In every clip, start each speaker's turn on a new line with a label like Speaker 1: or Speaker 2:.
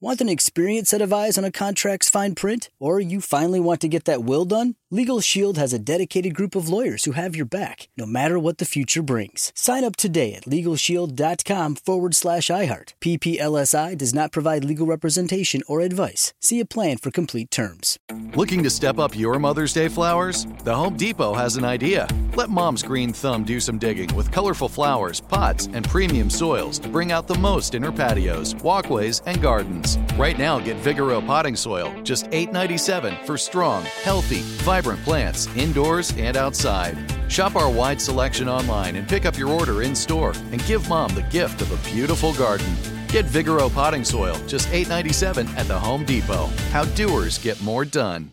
Speaker 1: Want an experienced set of eyes on a contract's fine print? Or you finally want to get that will done? Legal Shield has a dedicated group of lawyers who have your back, no matter what the future brings. Sign up today at LegalShield.com forward slash iHeart. PPLSI does not provide legal representation or advice. See a plan for complete terms.
Speaker 2: Looking to step up your Mother's Day flowers? The Home Depot has an idea. Let Mom's green thumb do some digging with colorful flowers, pots, and premium soils to bring out the most in her patios, walkways, and gardens. Right now, get Vigoro potting soil, just $8.97 for strong, healthy, vibrant plants indoors and outside. Shop our wide selection online and pick up your order in store and give mom the gift of a beautiful garden. Get Vigoro potting soil, just $8.97 at the Home Depot. How doers get more done.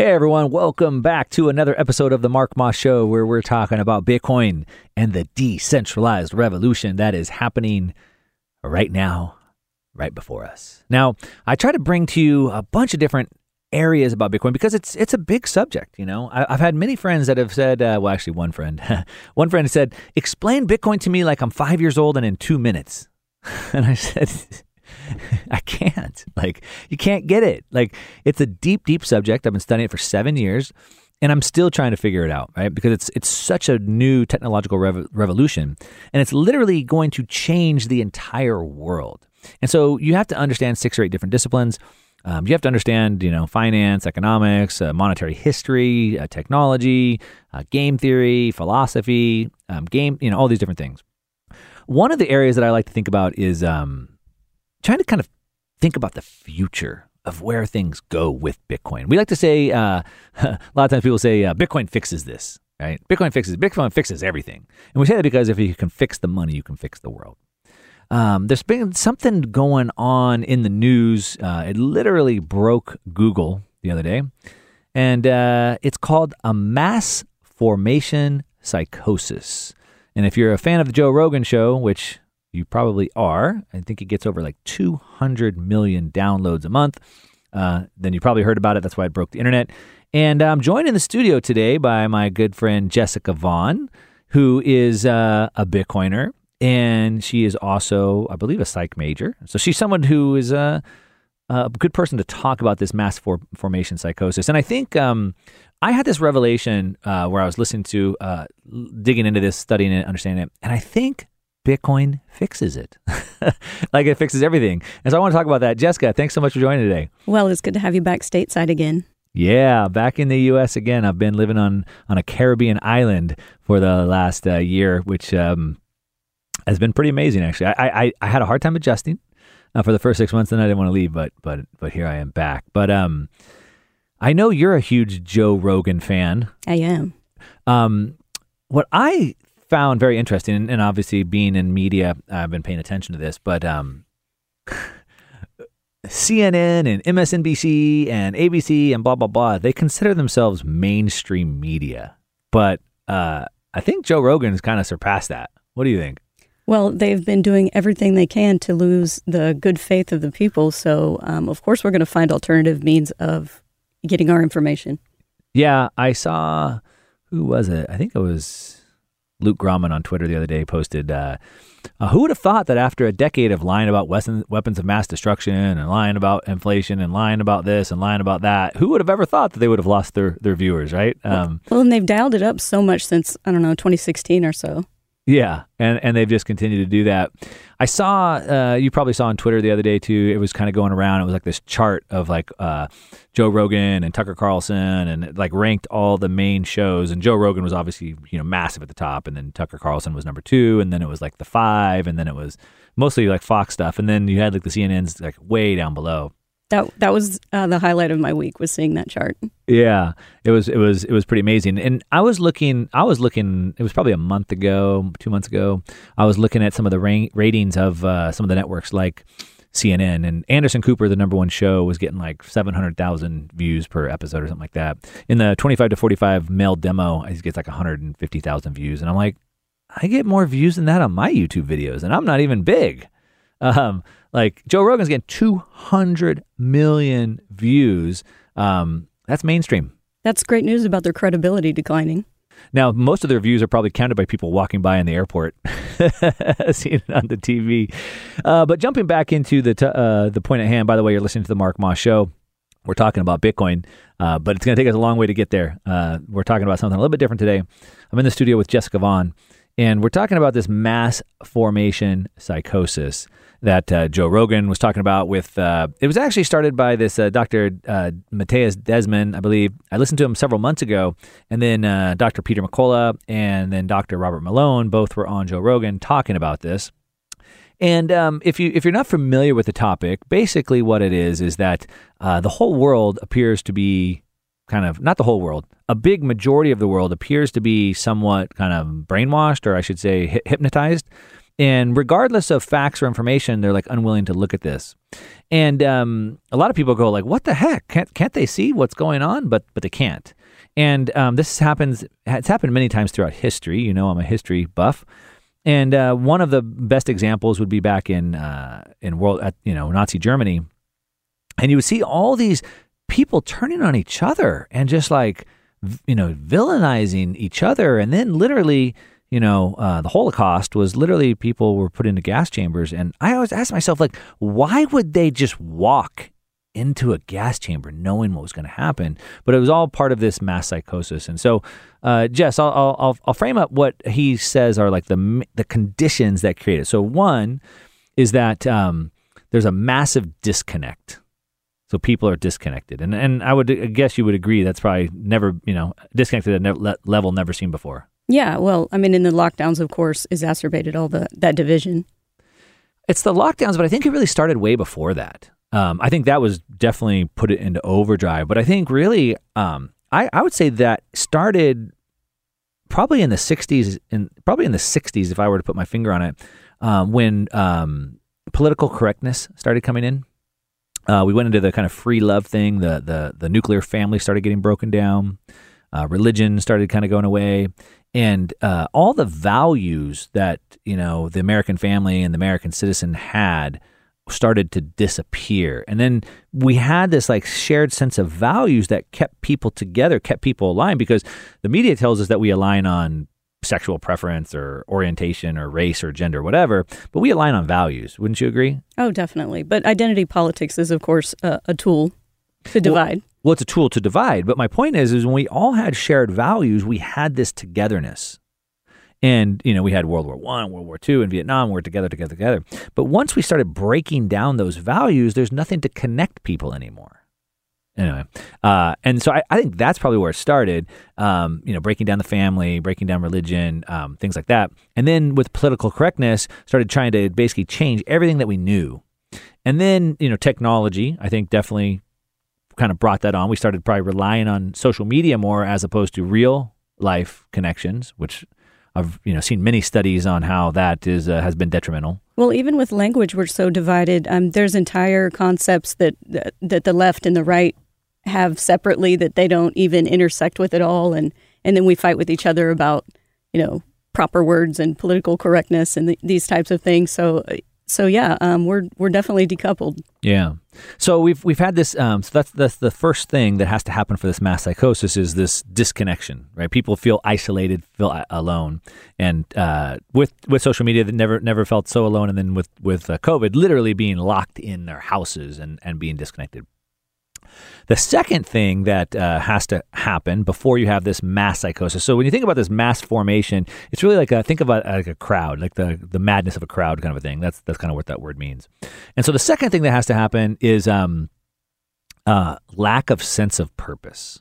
Speaker 3: Hey everyone, welcome back to another episode of the Mark Moss Show where we're talking about Bitcoin and the decentralized revolution that is happening right now, right before us. Now, I try to bring to you a bunch of different areas about Bitcoin because it's it's a big subject. You know, I, have had many friends that have said, uh, well, actually, one friend, one friend said, "Explain Bitcoin to me like I'm five years old and in two minutes," and I said. I can't. Like, you can't get it. Like, it's a deep, deep subject. I've been studying it for seven years, and I'm still trying to figure it out, right? Because it's it's such a new technological rev- revolution, and it's literally going to change the entire world. And so you have to understand six or eight different disciplines. Um, you have to understand, you know, finance, economics, uh, monetary history, uh, technology, uh, game theory, philosophy, um, game, you know, all these different things. One of the areas that I like to think about is um, trying to kind of think about the future of where things go with Bitcoin. We like to say, uh, a lot of times people say, uh, Bitcoin fixes this, right? Bitcoin fixes, Bitcoin fixes everything. And we say that because if you can fix the money, you can fix the world. Um, there's been something going on in the news. Uh, it literally broke Google the other day, and uh, it's called a mass formation psychosis. And if you're a fan of the Joe Rogan show, which you probably are. I think it gets over like 200 million downloads a month. Uh, then you probably heard about it. That's why it broke the internet. And I'm joined in the studio today by my good friend Jessica Vaughn, who is uh, a Bitcoiner. And she is also, I believe, a psych major. So she's someone who is a, a good person to talk about this mass for, formation psychosis. And I think um, I had this revelation uh, where I was listening to, uh, digging into this, studying it, understanding it. And I think Bitcoin fixes it. like it fixes everything. And so I want to talk about that. Jessica, thanks so much for joining today.
Speaker 4: Well, it's good to have you back stateside again.
Speaker 3: Yeah, back in the U.S. again. I've been living on on a Caribbean island for the last uh, year, which um, has been pretty amazing. Actually, I I, I had a hard time adjusting uh, for the first six months, and I didn't want to leave, but but but here I am back. But um, I know you're a huge Joe Rogan fan.
Speaker 4: I am.
Speaker 3: Um, what I found very interesting, and, and obviously being in media, I've been paying attention to this, but um, CNN and MSNBC and ABC and blah blah blah, they consider themselves mainstream media. But uh, I think Joe Rogan has kind of surpassed that. What do you think?
Speaker 4: Well, they've been doing everything they can to lose the good faith of the people. So, um, of course, we're going to find alternative means of getting our information.
Speaker 3: Yeah, I saw who was it? I think it was Luke Gromen on Twitter the other day posted. Uh, uh, who would have thought that after a decade of lying about weapons of mass destruction and lying about inflation and lying about this and lying about that, who would have ever thought that they would have lost their, their viewers, right?
Speaker 4: Um, well, and they've dialed it up so much since, I don't know, 2016 or so.
Speaker 3: Yeah, and and they've just continued to do that. I saw uh, you probably saw on Twitter the other day too. It was kind of going around. It was like this chart of like uh, Joe Rogan and Tucker Carlson, and like ranked all the main shows. And Joe Rogan was obviously you know massive at the top, and then Tucker Carlson was number two, and then it was like the five, and then it was mostly like Fox stuff, and then you had like the CNN's like way down below.
Speaker 4: That that was uh, the highlight of my week was seeing that chart.
Speaker 3: Yeah, it was it was it was pretty amazing. And I was looking, I was looking. It was probably a month ago, two months ago. I was looking at some of the ra- ratings of uh, some of the networks like CNN and Anderson Cooper, the number one show, was getting like seven hundred thousand views per episode or something like that. In the twenty five to forty five male demo, he gets like one hundred and fifty thousand views, and I'm like, I get more views than that on my YouTube videos, and I'm not even big. Um, like Joe Rogan's getting 200 million views. Um, that's mainstream.
Speaker 4: That's great news about their credibility declining.
Speaker 3: Now, most of their views are probably counted by people walking by in the airport, seeing it on the TV. Uh, but jumping back into the t- uh, the point at hand. By the way, you're listening to the Mark Moss Show. We're talking about Bitcoin, uh, but it's going to take us a long way to get there. Uh, we're talking about something a little bit different today. I'm in the studio with Jessica Vaughn, and we're talking about this mass formation psychosis that uh, Joe Rogan was talking about. With uh, it was actually started by this uh, Dr. Uh, Mattias Desmet, I believe. I listened to him several months ago, and then uh, Dr. Peter McCullough and then Dr. Robert Malone both were on Joe Rogan talking about this. And um, if you if you're not familiar with the topic, basically what it is is that uh, the whole world appears to be kind of not the whole world, a big majority of the world appears to be somewhat kind of brainwashed, or I should say hypnotized and regardless of facts or information, they're like unwilling to look at this. And um, a lot of people go like, "What the heck? Can't can't they see what's going on?" But but they can't. And um, this happens. It's happened many times throughout history. You know, I'm a history buff. And uh, one of the best examples would be back in uh, in world you know Nazi Germany, and you would see all these people turning on each other and just like you know villainizing each other, and then literally you know, uh, the Holocaust was literally people were put into gas chambers. And I always ask myself, like, why would they just walk into a gas chamber knowing what was going to happen? But it was all part of this mass psychosis. And so, uh, Jess, I'll, I'll, I'll frame up what he says are like the, the conditions that create it. So, one is that um, there's a massive disconnect. So people are disconnected, and and I would I guess you would agree that's probably never you know disconnected at ne- level never seen before.
Speaker 4: Yeah, well, I mean, in the lockdowns, of course, exacerbated all the that division.
Speaker 3: It's the lockdowns, but I think it really started way before that. Um, I think that was definitely put it into overdrive. But I think really, um, I, I would say that started probably in the '60s, in probably in the '60s, if I were to put my finger on it, um, when um, political correctness started coming in. Uh, we went into the kind of free love thing. The the the nuclear family started getting broken down. Uh, religion started kind of going away, and uh, all the values that you know the American family and the American citizen had started to disappear. And then we had this like shared sense of values that kept people together, kept people aligned because the media tells us that we align on sexual preference or orientation or race or gender, whatever, but we align on values. Wouldn't you agree?
Speaker 4: Oh, definitely. But identity politics is, of course, a, a tool to divide.
Speaker 3: Well, well, it's a tool to divide. But my point is, is when we all had shared values, we had this togetherness. And, you know, we had World War One, World War Two, and Vietnam. We're together, together, together. But once we started breaking down those values, there's nothing to connect people anymore. Anyway, uh, and so I, I, think that's probably where it started. Um, you know, breaking down the family, breaking down religion, um, things like that. And then with political correctness, started trying to basically change everything that we knew. And then, you know, technology, I think definitely kind of brought that on. We started probably relying on social media more as opposed to real life connections, which I've you know seen many studies on how that is uh, has been detrimental.
Speaker 4: Well, even with language, we're so divided. Um, there's entire concepts that that the left and the right have separately that they don't even intersect with at all, and and then we fight with each other about you know proper words and political correctness and these types of things. So so yeah, um, we're we're definitely decoupled.
Speaker 3: Yeah. So we've we've had this. Um, so that's that's the first thing that has to happen for this mass psychosis is this disconnection, right? People feel isolated, feel alone, and uh, with with social media, that never never felt so alone, and then with with uh, COVID, literally being locked in their houses and and being disconnected. The second thing that uh, has to happen before you have this mass psychosis. So when you think about this mass formation, it's really like a, think about like a crowd, like the the madness of a crowd kind of a thing. That's that's kind of what that word means. And so the second thing that has to happen is um, uh, lack of sense of purpose.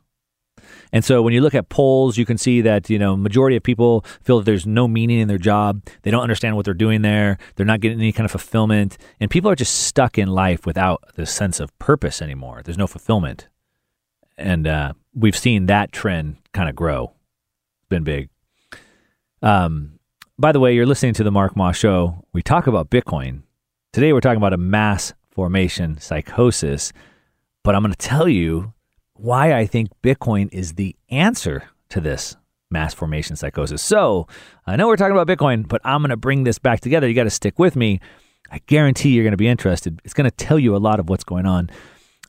Speaker 3: And so when you look at polls, you can see that, you know, majority of people feel that there's no meaning in their job. They don't understand what they're doing there. They're not getting any kind of fulfillment. And people are just stuck in life without the sense of purpose anymore. There's no fulfillment. And uh, we've seen that trend kind of grow. It's been big. Um, by the way, you're listening to the Mark Moss Show. We talk about Bitcoin. Today, we're talking about a mass formation psychosis. But I'm going to tell you why I think Bitcoin is the answer to this mass formation psychosis. So I know we're talking about Bitcoin, but I'm going to bring this back together. You got to stick with me. I guarantee you're going to be interested. It's going to tell you a lot of what's going on.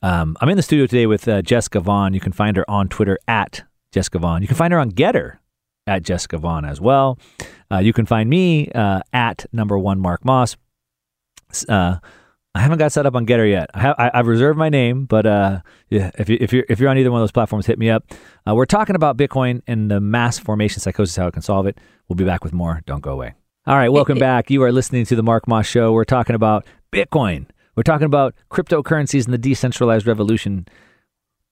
Speaker 3: Um, I'm in the studio today with uh, Jessica Vaughn. You can find her on Twitter at Jessica Vaughn. You can find her on GETTR at Jessica Vaughn as well. Uh, you can find me uh, at number one Mark Moss. I haven't got set up on GETTR yet. I have I, have reserved my name, but uh, yeah, if you if you're if you're on either one of those platforms, hit me up. Uh, we're talking about Bitcoin and the mass formation psychosis, how it can solve it. We'll be back with more. Don't go away. All right, welcome back. You are listening to the Mark Moss Show. We're talking about Bitcoin. We're talking about cryptocurrencies and the decentralized revolution.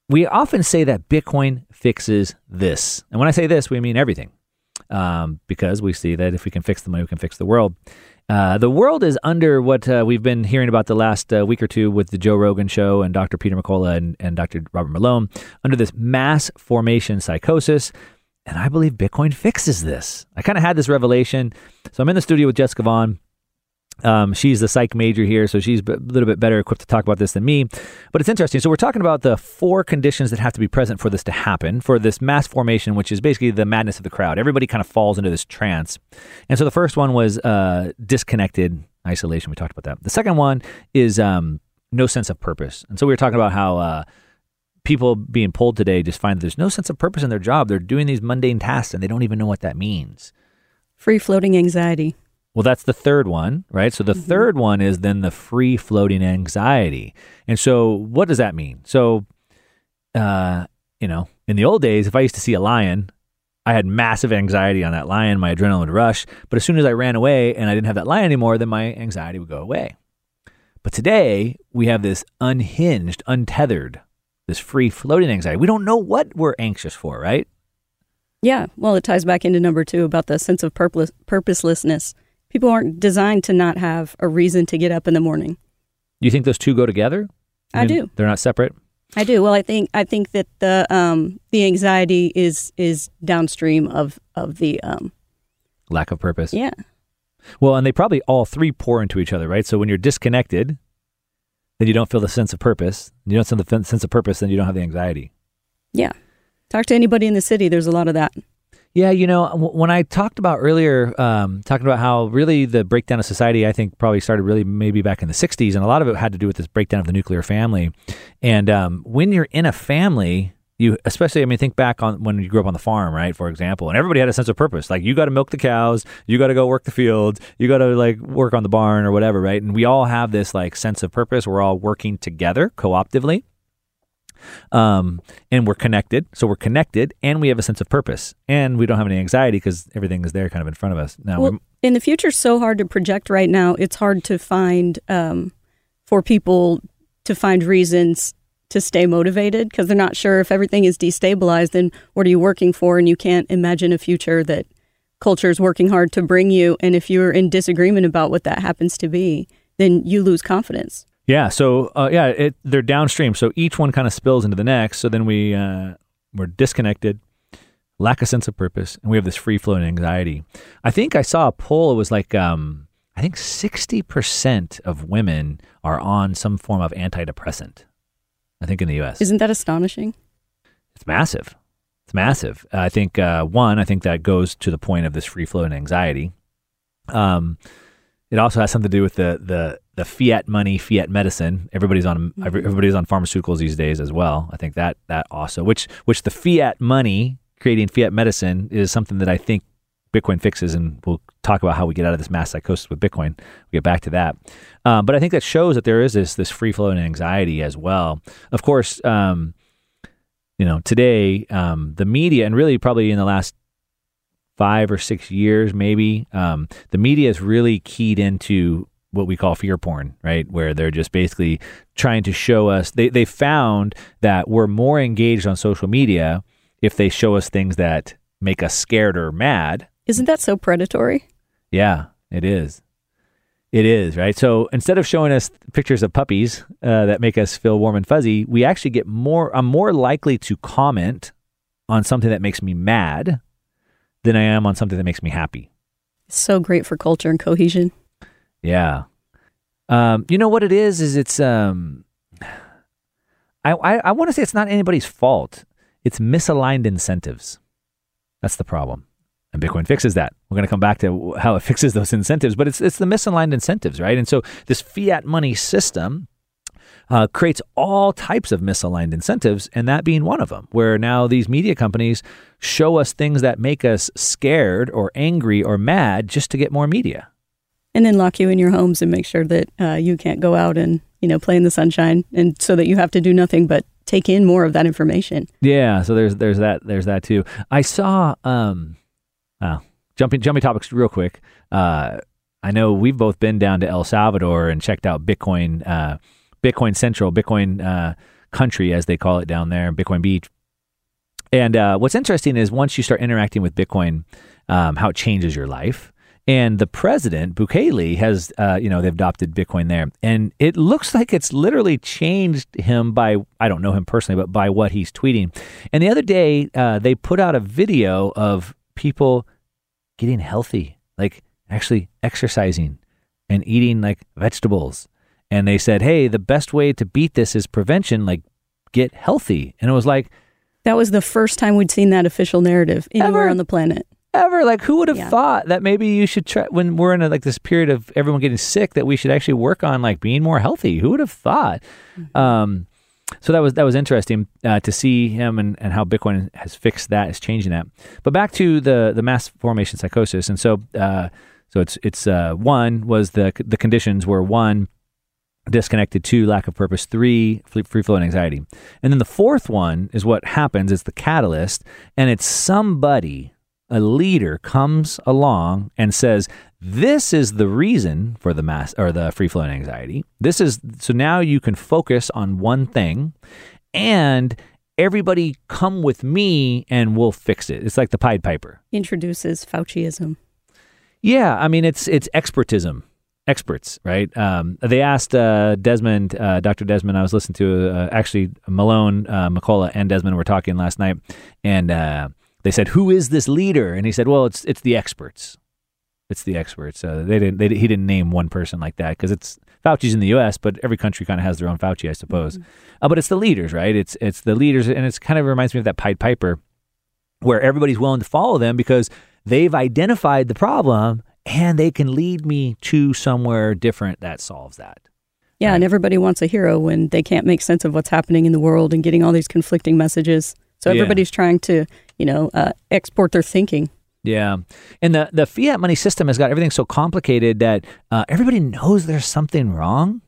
Speaker 3: We often say that Bitcoin fixes this, and when I say this, we mean everything, um, because we see that if we can fix the money, we can fix the world. Uh, the world is under what uh, we've been hearing about the last uh, week or two with the Joe Rogan show and Dr. Peter McCullough and, and Dr. Robert Malone under this mass formation psychosis. And I believe Bitcoin fixes this. I kind of had this revelation. So I'm in the studio with Jessica Vaughn. Um, she's the psych major here, so she's a little bit better equipped to talk about this than me. But it's interesting. So we're talking about the four conditions that have to be present for this to happen, for this mass formation, which is basically the madness of the crowd. Everybody kind of falls into this trance. And so the first one was uh, disconnected isolation. We talked about that. The second one is um, no sense of purpose. And so we were talking about how uh, people being polled today just find there's no sense of purpose in their job. They're doing these mundane tasks and they don't even know what that means.
Speaker 4: Free floating anxiety.
Speaker 3: Well, that's the third one, right? So the mm-hmm. third one is then the free floating anxiety. And so what does that mean? So, uh, you know, in the old days, if I used to see a lion, I had massive anxiety on that lion. My adrenaline would rush. But as soon as I ran away and I didn't have that lion anymore, then my anxiety would go away. But today, we have this unhinged, untethered, this free floating anxiety. We don't know what we're anxious for, right?
Speaker 4: Yeah. Well, it ties back into number two about the sense of purpose, purposelessness people aren't designed to not have a reason to get up in the morning.
Speaker 3: You think those two go together?
Speaker 4: I, I mean,
Speaker 3: do. They're not separate.
Speaker 4: I do. Well, I think I think that the um, the anxiety is is downstream of of the um,
Speaker 3: lack of purpose.
Speaker 4: Yeah.
Speaker 3: Well, and they probably all three pour into each other, right? So when you're disconnected, then you don't feel the sense of purpose. You don't feel the sense of purpose, then you don't have the anxiety.
Speaker 4: Yeah. Talk to anybody in the city. There's a lot of that.
Speaker 3: Yeah, you know, when I talked about earlier, um, talking about how really the breakdown of society, I think probably started really maybe back in the 60s, and a lot of it had to do with this breakdown of the nuclear family. And um, when you're in a family, you especially, I mean, think back on when you grew up on the farm, right? For example, and everybody had a sense of purpose. Like you got to milk the cows, you got to go work the fields, you got to like work on the barn or whatever, right? And we all have this like sense of purpose. We're all working together co-optively um, and we're connected. So we're connected, and we have a sense of purpose, and we don't have any anxiety because everything is there, kind of in front of us.
Speaker 4: Now, well, in the future, so hard to project right now. It's hard to find um, for people to find reasons to stay motivated because they're not sure if everything is destabilized. Then what are you working for? And you can't imagine a future that culture is working hard to bring you. And if you're in disagreement about what that happens to be, then you lose confidence.
Speaker 3: Yeah. So uh, yeah, it, they're downstream. So each one kind of spills into the next. So then we uh, we're disconnected. lack a sense of purpose, and we have this free flowing anxiety. I think I saw a poll. It was like, um, I think 60% of women are on some form of antidepressant. I think in the US.
Speaker 4: Isn't that astonishing?
Speaker 3: It's massive. It's massive. I think, uh, one, I think that goes to the point of this free flowing anxiety. Um, it also has something to do with the, the, the fiat money, fiat medicine. Everybody's on everybody's on pharmaceuticals these days as well. I think that that also, which which the fiat money creating fiat medicine is something that I think Bitcoin fixes, and we'll talk about how we get out of this mass psychosis with Bitcoin. We'll get back to that. Um, but I think that shows that there is this this free flowing anxiety as well. Of course, um, you know, today um, the media, and really probably in the last five or six years, maybe um, the media is really keyed into what we call fear porn, right? Where they're just basically trying to show us. They they found that we're more engaged on social media if they show us things that make us scared or mad
Speaker 4: isn't that so predatory?
Speaker 3: Yeah, it is. It is, right? So instead of showing us pictures of puppies uh, that make us feel warm and fuzzy, we actually get more, I'm more likely to comment on something that makes me mad than I am on something that makes me happy.
Speaker 4: So great for culture and cohesion.
Speaker 3: Yeah. Um, you know what it is? Is it's, um, I, I, I want to say it's not anybody's fault. It's misaligned incentives. That's the problem. And Bitcoin fixes that. We're going to come back to how it fixes those incentives, but it's it's the misaligned incentives, right? And so this fiat money system uh, creates all types of misaligned incentives, and that being one of them, where now these media companies show us things that make us scared or angry or mad just to get more media.
Speaker 4: And then lock you in your homes and make sure that uh, you can't go out and you know play in the sunshine, and so that you have to do nothing but take in more of that information.
Speaker 3: Yeah, so there's there's that there's that too. I saw um, uh, jumping jumping topics real quick. Uh, I know we've both been down to El Salvador and checked out Bitcoin, uh, Bitcoin Central, Bitcoin uh, Country, as they call it down there, Bitcoin Beach. And uh, what's interesting is once you start interacting with Bitcoin, um, how it changes your life. And the president, Bukele, has, uh, you know, they've adopted Bitcoin there. And it looks like it's literally changed him by, I don't know him personally, but by what he's tweeting. And the other day, uh, they put out a video of people getting healthy, like actually exercising and eating like vegetables. And they said, hey, the best way to beat this is prevention, like get healthy. And it was like,
Speaker 4: that was the first time we'd seen that official narrative anywhere ever, on the planet.
Speaker 3: Ever. Like, who would have yeah. thought that maybe you should try, when we're in a, like this period of everyone getting sick, that we should actually work on like being more healthy? Who would have thought? Mm-hmm. Um, so that was that was interesting uh, to see him and, and how Bitcoin has fixed that, is changing that. But back to the the mass formation psychosis, and so uh, so it's it's uh, one was the the conditions were one disconnected, two lack of purpose, three free flow and anxiety, and then the fourth one is what happens. It's the catalyst, and it's somebody a leader comes along and says, "This is the reason for the mass or the free flowing anxiety. This is so now you can focus on one thing, and everybody come with me and we'll fix it." It's like the Pied Piper
Speaker 4: introduces Fauciism.
Speaker 3: Yeah, I mean it's it's expertism experts, right? Um, they asked uh, Desmond, uh, Dr. Desmond, I was listening to uh, actually Malone, uh, McCullough, and Desmond were talking last night, and uh, they said, "Who is this leader?" And he said, "Well, it's it's the experts. It's the experts." Uh, they didn't. They, he didn't name one person like that because it's Fauci's in the U.S., but every country kind of has their own Fauci, I suppose. Mm-hmm. Uh, but it's the leaders, right? It's it's the leaders, and it's kind of reminds me of that Pied Piper, where everybody's willing to follow them because they've identified the problem and they can lead me to somewhere different that solves that.
Speaker 4: Yeah, right? and everybody wants a hero when they can't make sense of what's happening in the world and getting all these conflicting messages. So everybody's yeah. trying to, you know, uh, export their thinking.
Speaker 3: Yeah, and the the fiat money system has got everything so complicated that uh, everybody knows there's something wrong,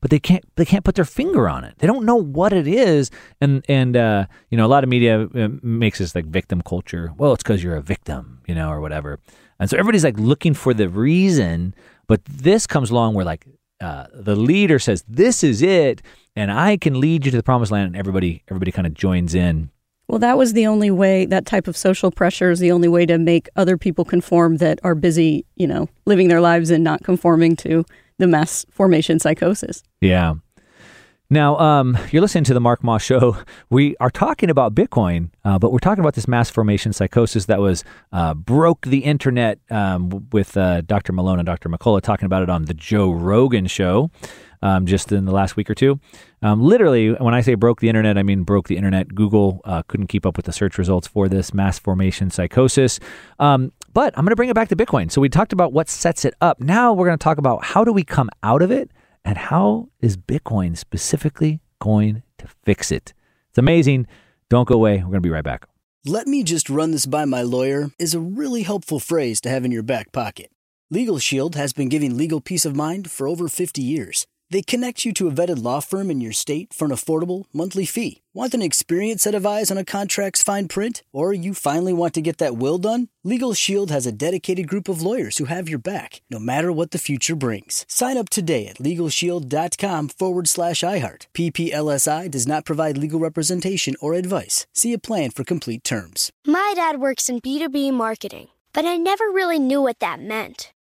Speaker 3: but they can't they can't put their finger on it. They don't know what it is, and and uh, you know a lot of media uh, makes this like victim culture. Well, it's because you're a victim, you know, or whatever, and so everybody's like looking for the reason. But this comes along where like uh, the leader says this is it, and I can lead you to the promised land, and everybody everybody kind of joins in
Speaker 4: well, that was the only way, that type of social pressure is the only way to make other people conform that are busy, you know, living their lives and not conforming to the mass formation psychosis.
Speaker 3: Yeah. Now, um, you're listening to the Mark Moss Show. We are talking about Bitcoin, uh, but we're talking about this mass formation psychosis that was uh, broke the internet um, with uh, Dr. Malone and Dr. McCullough talking about it on the Joe Rogan Show um, just in the last week or two. Um, literally, when I say broke the internet, I mean broke the internet. Google uh, couldn't keep up with the search results for this mass formation psychosis. Um, but I'm going to bring it back to Bitcoin. So we talked about what sets it up. Now we're going to talk about how do we come out of it and how is Bitcoin specifically going to fix it? It's amazing. Don't go away. We're going to be right back.
Speaker 1: Let me just run this by my lawyer is a really helpful phrase to have in your back pocket. Legal Shield has been giving legal peace of mind for over 50 years. They connect you to a vetted law firm in your state for an affordable monthly fee. Want an experienced set of eyes on a contract's fine print? Or you finally want to get that will done? Legal Shield has a dedicated group of lawyers who have your back, no matter what the future brings. Sign up today at LegalShield.com forward slash iHeart. PPLSI does not provide legal representation or advice. See a plan for complete terms.
Speaker 5: My dad works in B2B marketing, but I never really knew what that meant.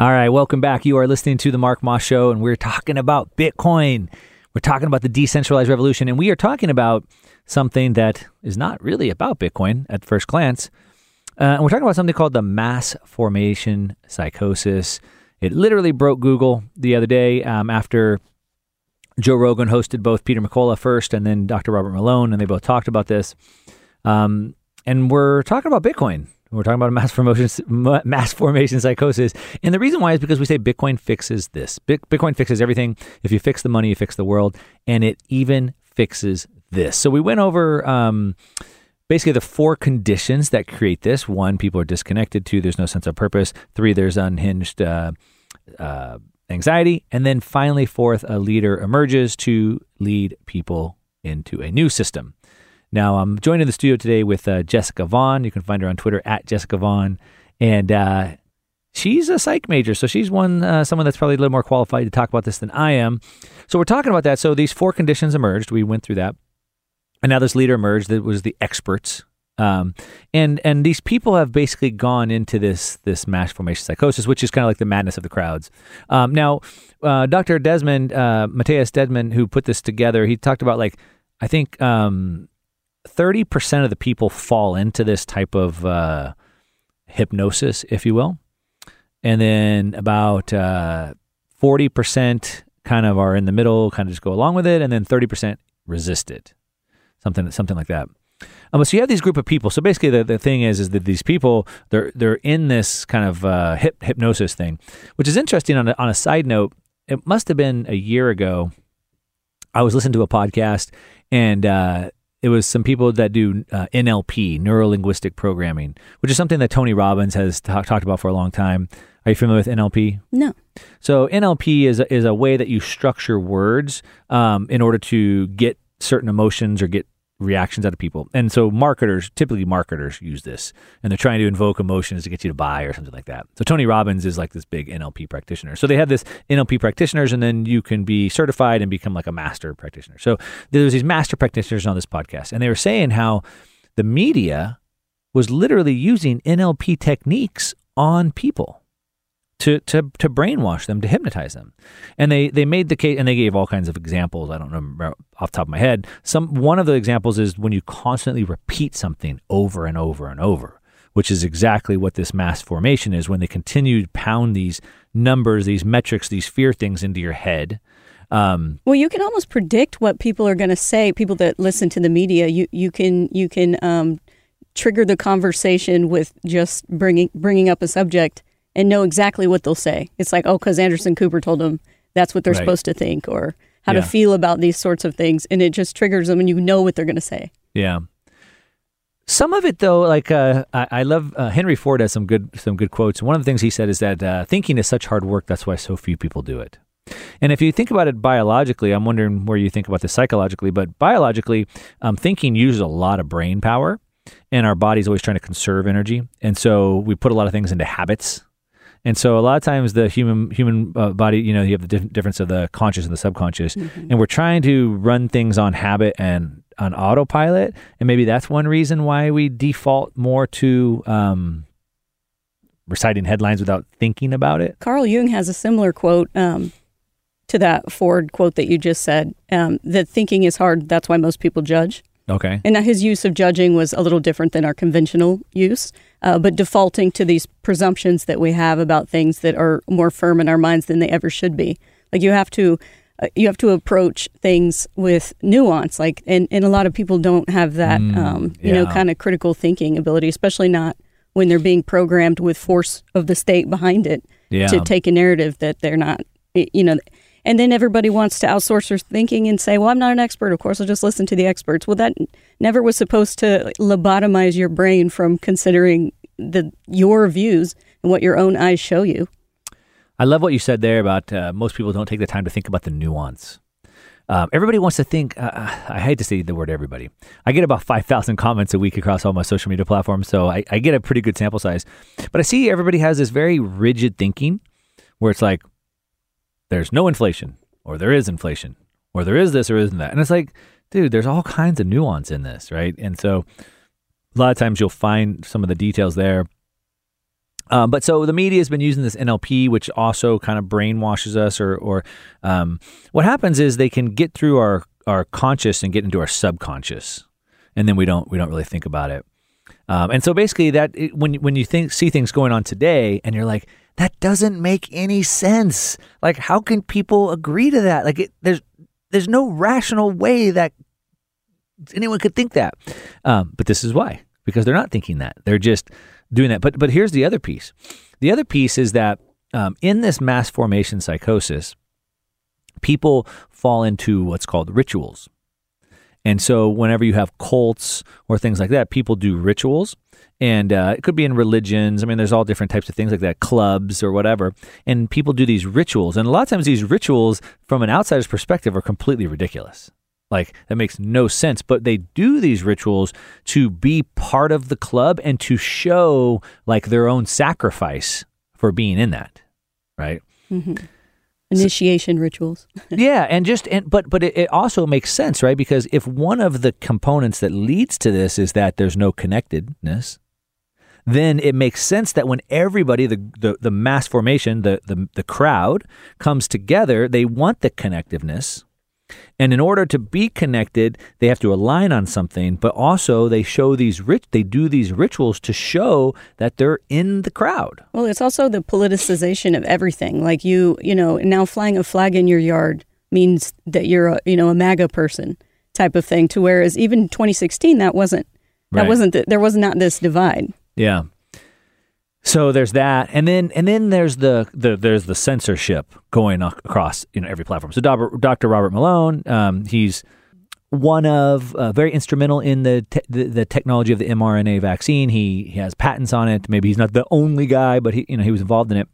Speaker 3: All right, welcome back. You are listening to the Mark Moss Show, and we're talking about Bitcoin. We're talking about the decentralized revolution, and we are talking about something that is not really about Bitcoin at first glance. Uh, and we're talking about something called the mass formation psychosis. It literally broke Google the other day um, after Joe Rogan hosted both Peter McCullough first and then Dr. Robert Malone, and they both talked about this. Um, and we're talking about Bitcoin. We're talking about mass formation, mass formation psychosis, and the reason why is because we say Bitcoin fixes this. Bitcoin fixes everything. If you fix the money, you fix the world, and it even fixes this. So we went over um, basically the four conditions that create this. One, people are disconnected. Two, there's no sense of purpose. Three, there's unhinged uh, uh, anxiety, and then finally, fourth, a leader emerges to lead people into a new system. Now, I'm joined in the studio today with uh, Jessica Vaughn. You can find her on Twitter at Jessica Vaughn. And uh, she's a psych major, so she's one uh, someone that's probably a little more qualified to talk about this than I am. So we're talking about that. So these four conditions emerged. We went through that, and now this leader emerged that was the experts. Um, and and these people have basically gone into this this mass formation psychosis, which is kind of like the madness of the crowds. Um, now, uh, Dr. Desmond uh, Mattias Desmond, who put this together, he talked about like I think um, 30% of the people fall into this type of uh, hypnosis, if you will. And then about uh, 40% kind of are in the middle, kind of just go along with it. And then 30% resist it. Something, something like that. Um, so you have these group of people. So basically, the, the thing is, is that these people they're they're in this kind of uh, hip, hypnosis thing, which is interesting. On a, on a side note, it must have been a year ago. I was listening to a podcast, and uh, it was some people that do uh, NLP, neuro linguistic programming, which is something that Tony Robbins has ta- talked about for a long time. Are you familiar with NLP?
Speaker 4: No.
Speaker 3: So NLP is a, is a way that you structure words um, in order to get certain emotions or get reactions out of people. And so marketers, typically marketers use this and they're trying to invoke emotions to get you to buy or something like that. So Tony Robbins is like this big NLP practitioner. So they have this NLP practitioners and then you can be certified and become like a master practitioner. So there's these master practitioners on this podcast and they were saying how the media was literally using NLP techniques on people to to to brainwash them, to hypnotize them. And they they made the case, and they gave all kinds of examples. I don't remember off top of my head. Some one of the examples is when you constantly repeat something over and over and over, which is exactly what this mass formation is. When they continue to pound these numbers, these metrics, these fear things into your head. Um,
Speaker 4: well, you can almost predict what people are going to say. People that listen to the media, you you can you can um, trigger the conversation with just bringing bringing up a subject and know exactly what they'll say. It's like, oh, because Anderson Cooper told them that's what they're right. supposed to think or how yeah. to feel about these sorts of things. And it just triggers them and you know what they're going to say.
Speaker 3: Yeah. Some of it, though, like uh, I, I, love uh, Henry Ford has some good some good quotes. One of the things he said is that uh, thinking is such hard work. That's why so few people do it. And if you think about it biologically, I'm wondering where you think about this psychologically. But biologically, um, thinking uses a lot of brain power, and our body's always trying to conserve energy. And so we put a lot of things into habits and so a lot of times the human human uh, body, you know, you have the dif- difference of the conscious and the subconscious, mm-hmm. and we're trying to run things on habit and on autopilot, and maybe that's one reason why we default more to um, reciting headlines without thinking about it.
Speaker 4: Carl Jung has a similar quote um, to that Ford quote that you just said um, that thinking is hard. That's why most people judge.
Speaker 3: Okay.
Speaker 4: And now his use of judging was a little different than our conventional use, uh, but defaulting to these presumptions that we have about things that are more firm in our minds than they ever should be. Like you have to. Uh, you have to approach things with nuance, like, and, and a lot of people don't have that, mm, um, you yeah. know, kind of critical thinking ability, especially not when they're being programmed with force of the state behind it yeah. to take a narrative that they're not, you know, and then everybody wants to outsource their thinking and say, well, I'm not an expert. Of course, I'll just listen to the experts. Well, that never was supposed to lobotomize your brain from considering the your views and what your own eyes show you.
Speaker 3: I love what you said there about uh, most people don't take the time to think about the nuance. Um, everybody wants to think. Uh, uh I hate to say the word everybody. I get about five thousand comments a week across all my social media platforms, so I, I get a pretty good sample size. But I see everybody has this very rigid thinking, where it's like, there's no inflation, or there is inflation, or there is this or isn't that. And it's like, dude, there's all kinds of nuance in this, right? And so a lot of times you'll find some of the details there. Um, but so the media has been using this NLP, which also kind of brainwashes us, or, or um, what happens is they can get through our, our conscious and get into our subconscious, and then we don't we don't really think about it. Um, and so basically, that when when you think see things going on today, and you're like, that doesn't make any sense. Like, how can people agree to that? Like, it, there's there's no rational way that anyone could think that. Um, but this is why, because they're not thinking that. They're just doing that. But but here's the other piece. The other piece is that um, in this mass formation psychosis, people fall into what's called rituals. And so, whenever you have cults or things like that, people do rituals. And uh, it could be in religions. I mean, there's all different types of things like that, clubs or whatever. And people do these rituals. And a lot of times, these rituals, from an outsider's perspective, are completely ridiculous. Like, that makes no sense. But they do these rituals to be part of the club and to show like their own sacrifice for being in that. Right.
Speaker 4: Mm-hmm initiation so, rituals.
Speaker 3: yeah, and just and but but it, it, also makes sense, right? Because if one of the components that leads to this is that there's no connectedness, then it makes sense that when everybody, the the, the mass formation, the, the the crowd comes together, they want the connectiveness. And in order to be connected, they have to align on something, but also they show these rich they do these rituals to show that they're in the crowd.
Speaker 4: Well, it's also the politicization of everything. Like you, you know, now flying a flag in your yard means that you're a, you know, a MAGA person type of thing to whereas even 2016 that wasn't that right. wasn't the, there was not this divide.
Speaker 3: Yeah. So there's that, and then and then there's the, the there's the censorship going across you know every platform. So Dr. Robert Malone, um, he's one of uh, very instrumental in the, te- the the technology of the mRNA vaccine. He, he has patents on it. Maybe he's not the only guy, but he you know he was involved in it.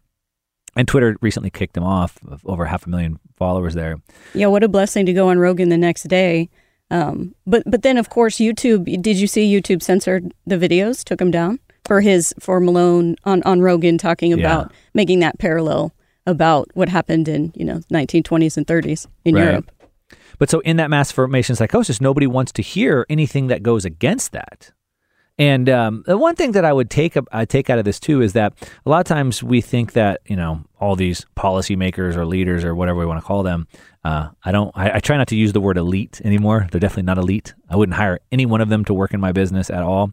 Speaker 3: And Twitter recently kicked him off of over half a million followers there.
Speaker 4: Yeah, what a blessing to go on Rogan the next day. Um, but but then of course YouTube. Did you see YouTube censored the videos? Took them down for his for Malone on on Rogan talking about
Speaker 3: Yeah.
Speaker 4: making that parallel about what happened in you know 1920s and 30s in
Speaker 3: Right.
Speaker 4: Europe.
Speaker 3: But so in that mass formation psychosis, nobody wants to hear anything that goes against that. And um, the one thing that I would take I take out of this too is that a lot of times we think that you know all these policymakers or leaders or whatever we want to call them. Uh, I don't. I, I try not to use the word elite anymore. They're definitely not elite. I wouldn't hire any one of them to work in my business at all.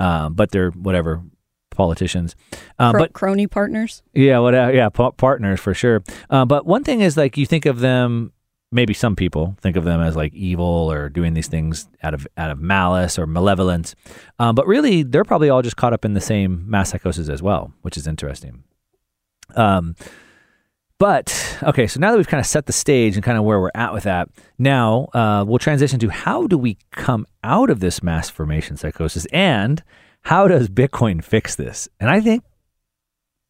Speaker 3: Um, but they're whatever politicians. Um,
Speaker 4: Cro-
Speaker 3: but
Speaker 4: crony partners.
Speaker 3: yeah, whatever. Yeah, pa- partners for sure. Uh, but one thing is like you think of them. Maybe some people think of them as like evil or doing these things out of out of malice or malevolence, um, but really they're probably all just caught up in the same mass psychosis as well, which is interesting. Um, but okay, so now that we've kind of set the stage and kind of where we're at with that, now uh, we'll transition to how do we come out of this mass formation psychosis and how does Bitcoin fix this? And I think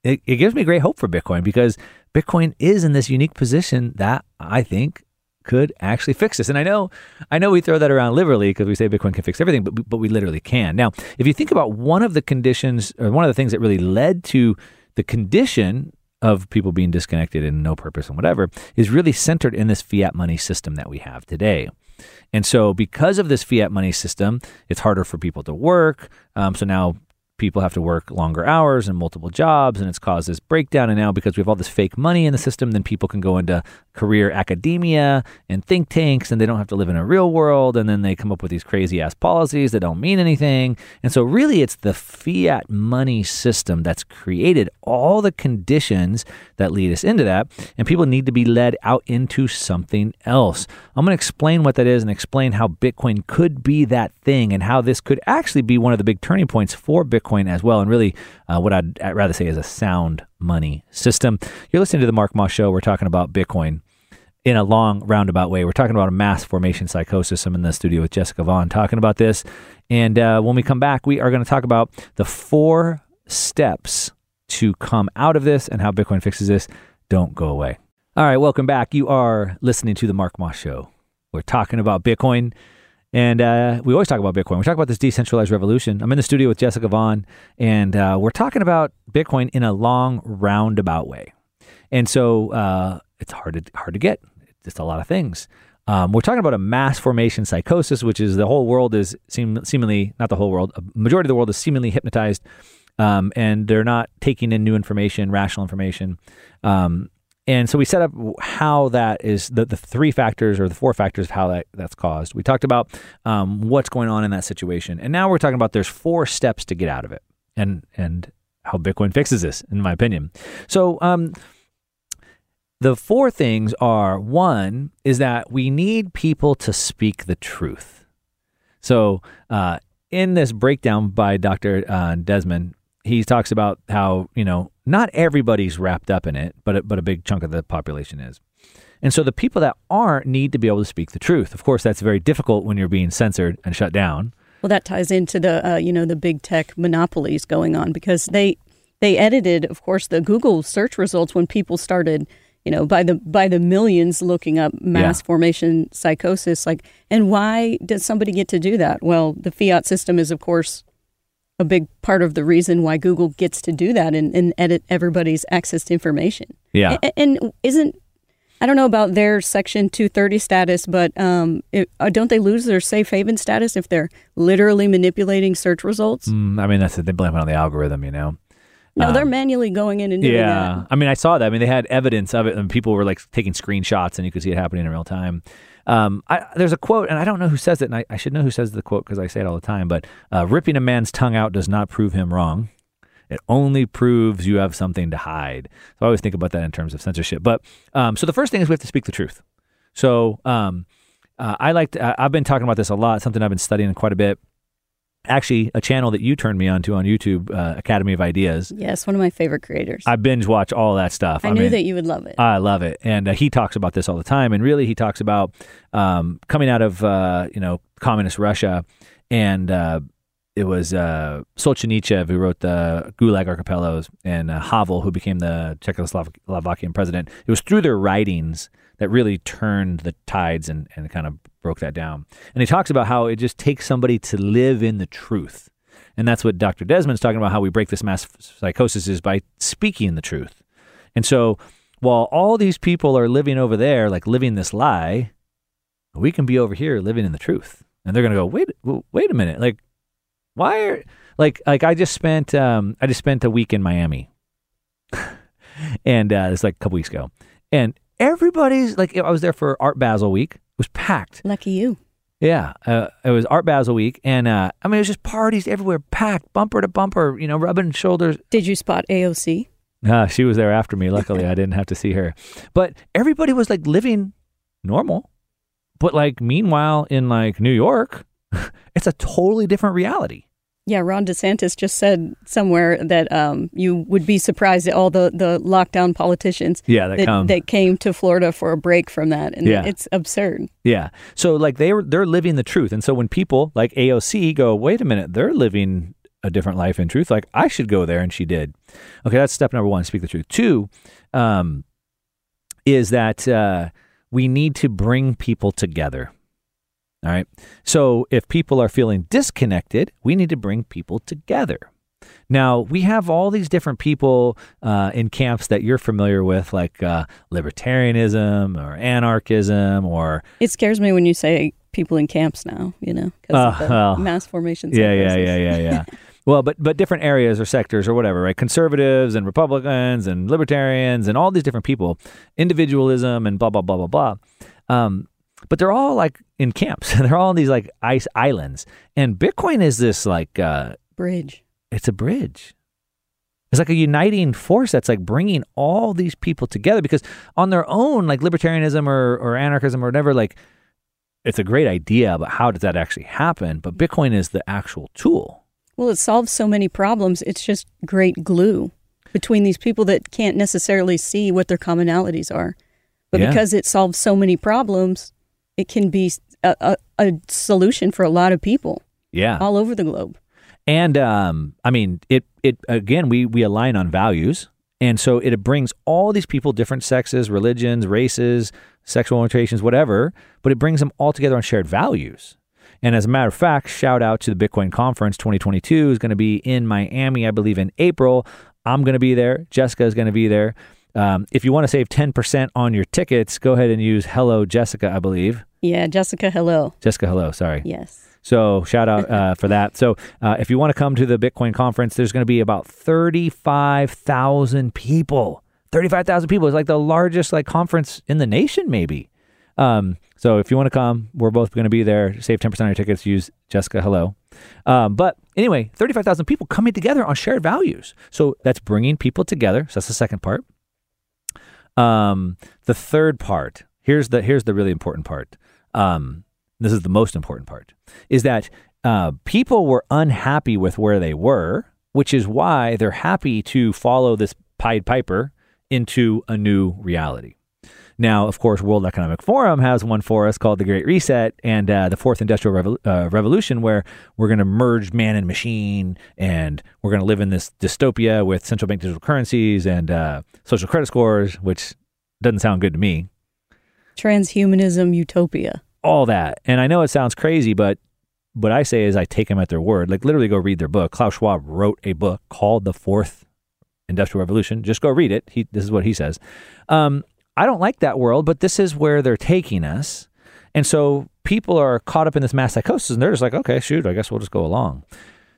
Speaker 3: it, it gives me great hope for Bitcoin because Bitcoin is in this unique position that I think could actually fix this. And I know, I know we throw that around liberally because we say Bitcoin can fix everything, but but we literally can. Now, if you think about one of the conditions or one of the things that really led to the condition of people being disconnected and no purpose and whatever is really centered in this fiat money system that we have today. And so, because of this fiat money system, it's harder for people to work. Um, so now people have to work longer hours and multiple jobs, and it's caused this breakdown. And now, because we have all this fake money in the system, then people can go into career academia and think tanks, and they don't have to live in a real world. And then they come up with these crazy ass policies that don't mean anything. And so, really, it's the fiat money system that's created all the conditions that lead us into that. And people need to be led out into something else. I'm going to explain what that is and explain how Bitcoin could be that thing and how this could actually be one of the big turning points for Bitcoin as well. And really, uh, what I'd, I'd rather say is a sound money system. You're listening to the Mark Moss Show. We're talking about Bitcoin in a long roundabout way. We're talking about a mass formation psychosis. I'm in the studio with Jessica Vaughn talking about this. And uh, when we come back, we are going to talk about the four steps to come out of this and how Bitcoin fixes this. Don't go away. All right, welcome back. You are listening to the Mark Moss Show. We're talking about Bitcoin. And uh, we always talk about Bitcoin. We talk about this decentralized revolution. I'm in the studio with Jessica Vaughn, and uh, we're talking about Bitcoin in a long, roundabout way. And so uh, it's hard to hard to get. It's just a lot of things. Um, we're talking about a mass formation psychosis, which is the whole world is seem, seemingly not the whole world. A majority of the world is seemingly hypnotized, um, and they're not taking in new information, rational information. Um, and so we set up how that is the, the three factors or the four factors of how that, that's caused. We talked about um, what's going on in that situation, and now we're talking about there's four steps to get out of it, and and how Bitcoin fixes this, in my opinion. So um, the four things are one is that we need people to speak the truth. So uh, in this breakdown by Dr. Uh, Desmond, he talks about how you know not everybody's wrapped up in it, but a, but a big chunk of the population is. And so the people that aren't need to be able to speak the truth. Of course, that's very difficult when you're being censored and shut down.
Speaker 4: Well, that ties into the uh, you know the big tech monopolies going on because they they edited, of course, the Google search results when people started you know by the by the millions looking up mass
Speaker 3: Yeah.
Speaker 4: formation psychosis. Like, and why does somebody get to do that? Well, the fiat system is, of course, a big part of the reason why Google gets to do that and, and edit everybody's access to information.
Speaker 3: Yeah.
Speaker 4: A- And, isn't I don't know about their Section 230 status, but um, it, uh, don't they lose their safe haven status if they're literally manipulating search results?
Speaker 3: Mm, I mean, that's it. They blame it on the algorithm, you know.
Speaker 4: No, they're
Speaker 3: Um,
Speaker 4: manually going in and doing
Speaker 3: yeah,
Speaker 4: that.
Speaker 3: I mean, I saw that. I mean, they had evidence of it, and people were like taking screenshots, and you could see it happening in real time. Um, I, there's a quote, and I don't know who says it, and I, I should know who says the quote because I say it all the time. But uh, ripping a man's tongue out does not prove him wrong. It only proves you have something to hide. So I always think about that in terms of censorship. But um, so the first thing is we have to speak the truth. So um, uh, I like. I've been talking about this a lot. Something I've been studying quite a bit. Actually, a channel that you turned me on to on YouTube, uh, Academy of Ideas.
Speaker 4: Yes, one of my favorite creators.
Speaker 3: I binge watch all that stuff.
Speaker 4: I, knew that you would love it.
Speaker 3: I love it, and uh, he talks about this all the time. And really, he talks about um, coming out of uh, you know communist Russia, and uh, it was uh, Solzhenitsyn who wrote the Gulag Archipelagos, and uh, Havel who became the Czechoslovakian president. It was through their writings that really turned the tides and, and kind of broke that down. And he talks about how it just takes somebody to live in the truth. And that's what Dr. Desmond's talking about how we break this mass psychosis is by speaking the truth. And so while all these people are living over there, like living this lie, we can be over here living in the truth. And they're going to go, wait, wait a minute. Like, why are, like, like I just spent, um, I just spent a week in Miami and, uh, it's like a couple weeks ago. And everybody's like, I was there for Art Basel week. It was packed.
Speaker 4: Lucky you.
Speaker 3: Yeah, uh, it was Art Basel week, and uh, I mean, it was just parties everywhere, packed, bumper to bumper, you know, rubbing shoulders.
Speaker 4: Did you spot AOC?
Speaker 3: Uh, she was there after me. Luckily, I didn't have to see her. But everybody was like living normal. But like, meanwhile, in like New York, it's a totally different reality.
Speaker 4: Yeah, Ron DeSantis just said somewhere that um, you would be surprised at all the, the lockdown politicians
Speaker 3: yeah, that,
Speaker 4: that,
Speaker 3: come.
Speaker 4: that came to Florida for a break from that. And
Speaker 3: Yeah.
Speaker 4: it's absurd.
Speaker 3: Yeah. So like they were they're living the truth. And so when people like AOC go, wait a minute, they're living a different life in truth. Like I should go there, and she did. Okay, that's step number one. Speak the truth. Two, um, is that uh, we need to bring people together. All right. So if people are feeling disconnected, we need to bring people together. Now, we have all these different people uh, in camps that you're familiar with, like uh, libertarianism or anarchism or
Speaker 4: It scares me when you say people in camps now, you know, because
Speaker 3: Uh,
Speaker 4: of the
Speaker 3: well,
Speaker 4: mass formations.
Speaker 3: yeah, yeah, yeah, yeah, yeah. well, but but different areas or sectors or whatever, right? Conservatives and Republicans and libertarians and all these different people, individualism and blah blah blah blah blah. Um, but they're all like in camps. And they're all in these like ice islands, and Bitcoin is this like uh,
Speaker 4: Bridge.
Speaker 3: it's a bridge. It's like a uniting force that's like bringing all these people together because on their own, like libertarianism or, or anarchism or whatever, like it's a great idea, but how does that actually happen? But Bitcoin is the actual tool.
Speaker 4: Well, it solves so many problems. It's just great glue between these people that can't necessarily see what their commonalities are. But
Speaker 3: Yeah.
Speaker 4: because it solves so many problems, it can be a, a, a solution for a lot of people
Speaker 3: Yeah.
Speaker 4: all over the globe.
Speaker 3: And um, I mean, it it again we we align on values, and so it brings all these people, different sexes, religions, races, sexual orientations, whatever, but it brings them all together on shared values. And as a matter of fact, shout out to the Bitcoin Conference 2022 is going to be in Miami, I believe, in April. I'm going to be there. Jessica is going to be there. Um, if you want to save 10% on your tickets, go ahead and use Hello Jessica, I believe.
Speaker 4: Yeah, Jessica, hello.
Speaker 3: Jessica, hello. Sorry.
Speaker 4: Yes.
Speaker 3: So shout out uh, for that. So uh, if you want to come to the Bitcoin conference, there's going to be about thirty-five thousand people. Thirty-five thousand people is like the largest like conference in the nation, maybe. Um, so if you want to come, we're both going to be there. Save ten percent on your tickets. Use Jessica. Hello. Um, but anyway, thirty-five thousand people coming together on shared values. So that's bringing people together. So that's the second part. Um, the third part here's the here's the really important part. Um, this is the most important part is that uh, people were unhappy with where they were, which is why they're happy to follow this Pied Piper into a new reality. Now, of course, World Economic Forum has one for us called the Great Reset and uh, the Fourth Industrial Revol- uh, Revolution, where we're going to merge man and machine, and we're going to live in this dystopia with central bank digital currencies and uh, social credit scores, which doesn't sound good to me.
Speaker 4: Transhumanism utopia.
Speaker 3: all that. And I know it sounds crazy, but what I say is I take them at their word. Like literally go read their book. Klaus Schwab wrote a book called The Fourth Industrial Revolution. Just go read it. He, this is what he says. Um, I don't like that world, but this is where they're taking us. And so people are caught up in this mass psychosis and they're just like, okay, shoot, I guess we'll just go along.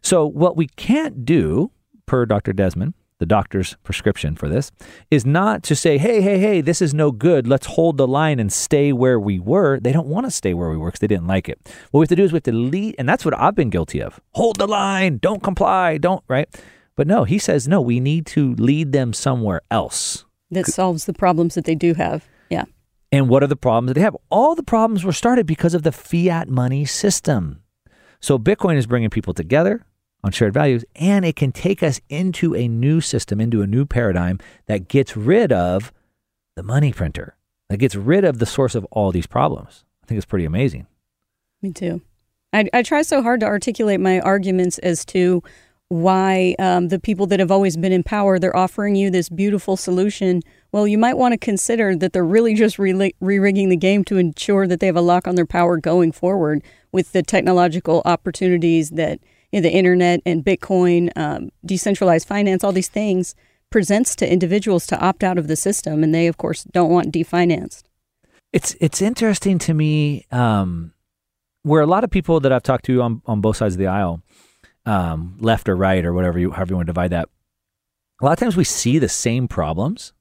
Speaker 3: So what we can't do, per Dr. Desmond, the doctor's prescription for this, is not to say, hey, hey, hey, this is no good. Let's hold the line and stay where we were. They don't want to stay where we were because they didn't like it. What we have to do is we have to lead, and that's what I've been guilty of. Hold the line, don't comply, don't, right? But no, he says, no, we need to lead them somewhere else.
Speaker 4: That solves the problems that they do have. Yeah.
Speaker 3: And what are the problems that they have? All the problems were started because of the fiat money system. So Bitcoin is bringing people together on shared values, and it can take us into a new system, into a new paradigm that gets rid of the money printer, that gets rid of the source of all these problems. I think it's pretty amazing.
Speaker 4: Me too. I, I try so hard to articulate my arguments as to why um, the people that have always been in power they're offering you this beautiful solution. Well, you might want to consider that they're really just re rigging the game to ensure that they have a lock on their power going forward with the technological opportunities that you know, the internet and Bitcoin, um, decentralized finance, all these things presents to individuals to opt out of the system, and they of course don't want definanced.
Speaker 3: It's it's interesting to me um, where a lot of people that I've talked to on on both sides of the aisle, um, left or right or whatever you however you want to divide that. A lot of times we see the same problems,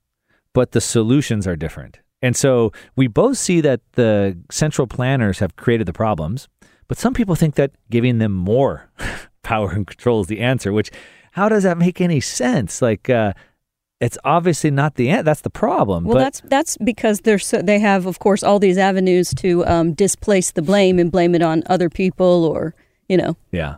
Speaker 3: but the solutions are different. And so we both see that the central planners have created the problems, but some people think that giving them more power and control is the answer, which how does that make any sense? Like, uh, it's obviously not the end. That's the problem.
Speaker 4: Well,
Speaker 3: but,
Speaker 4: that's that's because they're so, they have, of course, all these avenues to um, displace the blame and blame it on other people, or you know,
Speaker 3: yeah,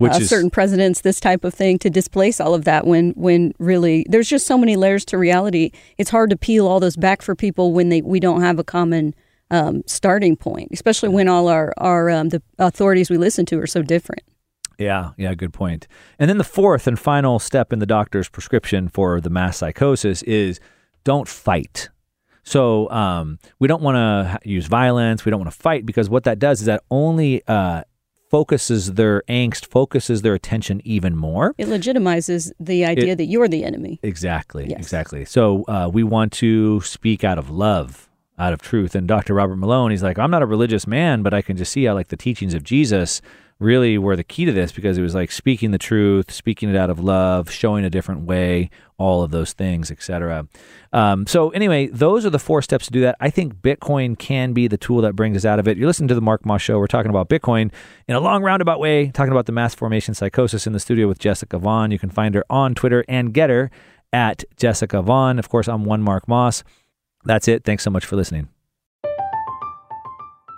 Speaker 3: which
Speaker 4: uh,
Speaker 3: is
Speaker 4: certain presidents, this type of thing, to displace all of that. When when really there's just so many layers to reality. It's hard to peel all those back for people when they we don't have a common um, starting point, especially when all our our um, the authorities we listen to are so different.
Speaker 3: Yeah, yeah, good point. And then the fourth and final step in the doctor's prescription for the mass psychosis is don't fight. So um, we don't want to use violence. We don't want to fight because what that does is that only uh, focuses their angst, focuses their attention even more.
Speaker 4: It legitimizes the idea
Speaker 3: It-
Speaker 4: that you're the enemy.
Speaker 3: Exactly,
Speaker 4: Yes.
Speaker 3: exactly. So uh, we want to speak out of love, out of truth. And Dr. Robert Malone, he's like, I'm not a religious man, but I can just see how like the teachings of Jesus really were the key to this because it was like speaking the truth, speaking it out of love, showing a different way, all of those things, etc. Um, so anyway, those are the four steps to do that. I think Bitcoin can be the tool that brings us out of it. You're listening to the Mark Moss Show. We're talking about Bitcoin in a long roundabout way, talking about the mass formation psychosis in the studio with Jessica Vaughn. You can find her on Twitter and get her at Jessica Vaughn. Of course, I'm one Mark Moss. That's it. Thanks so much for listening.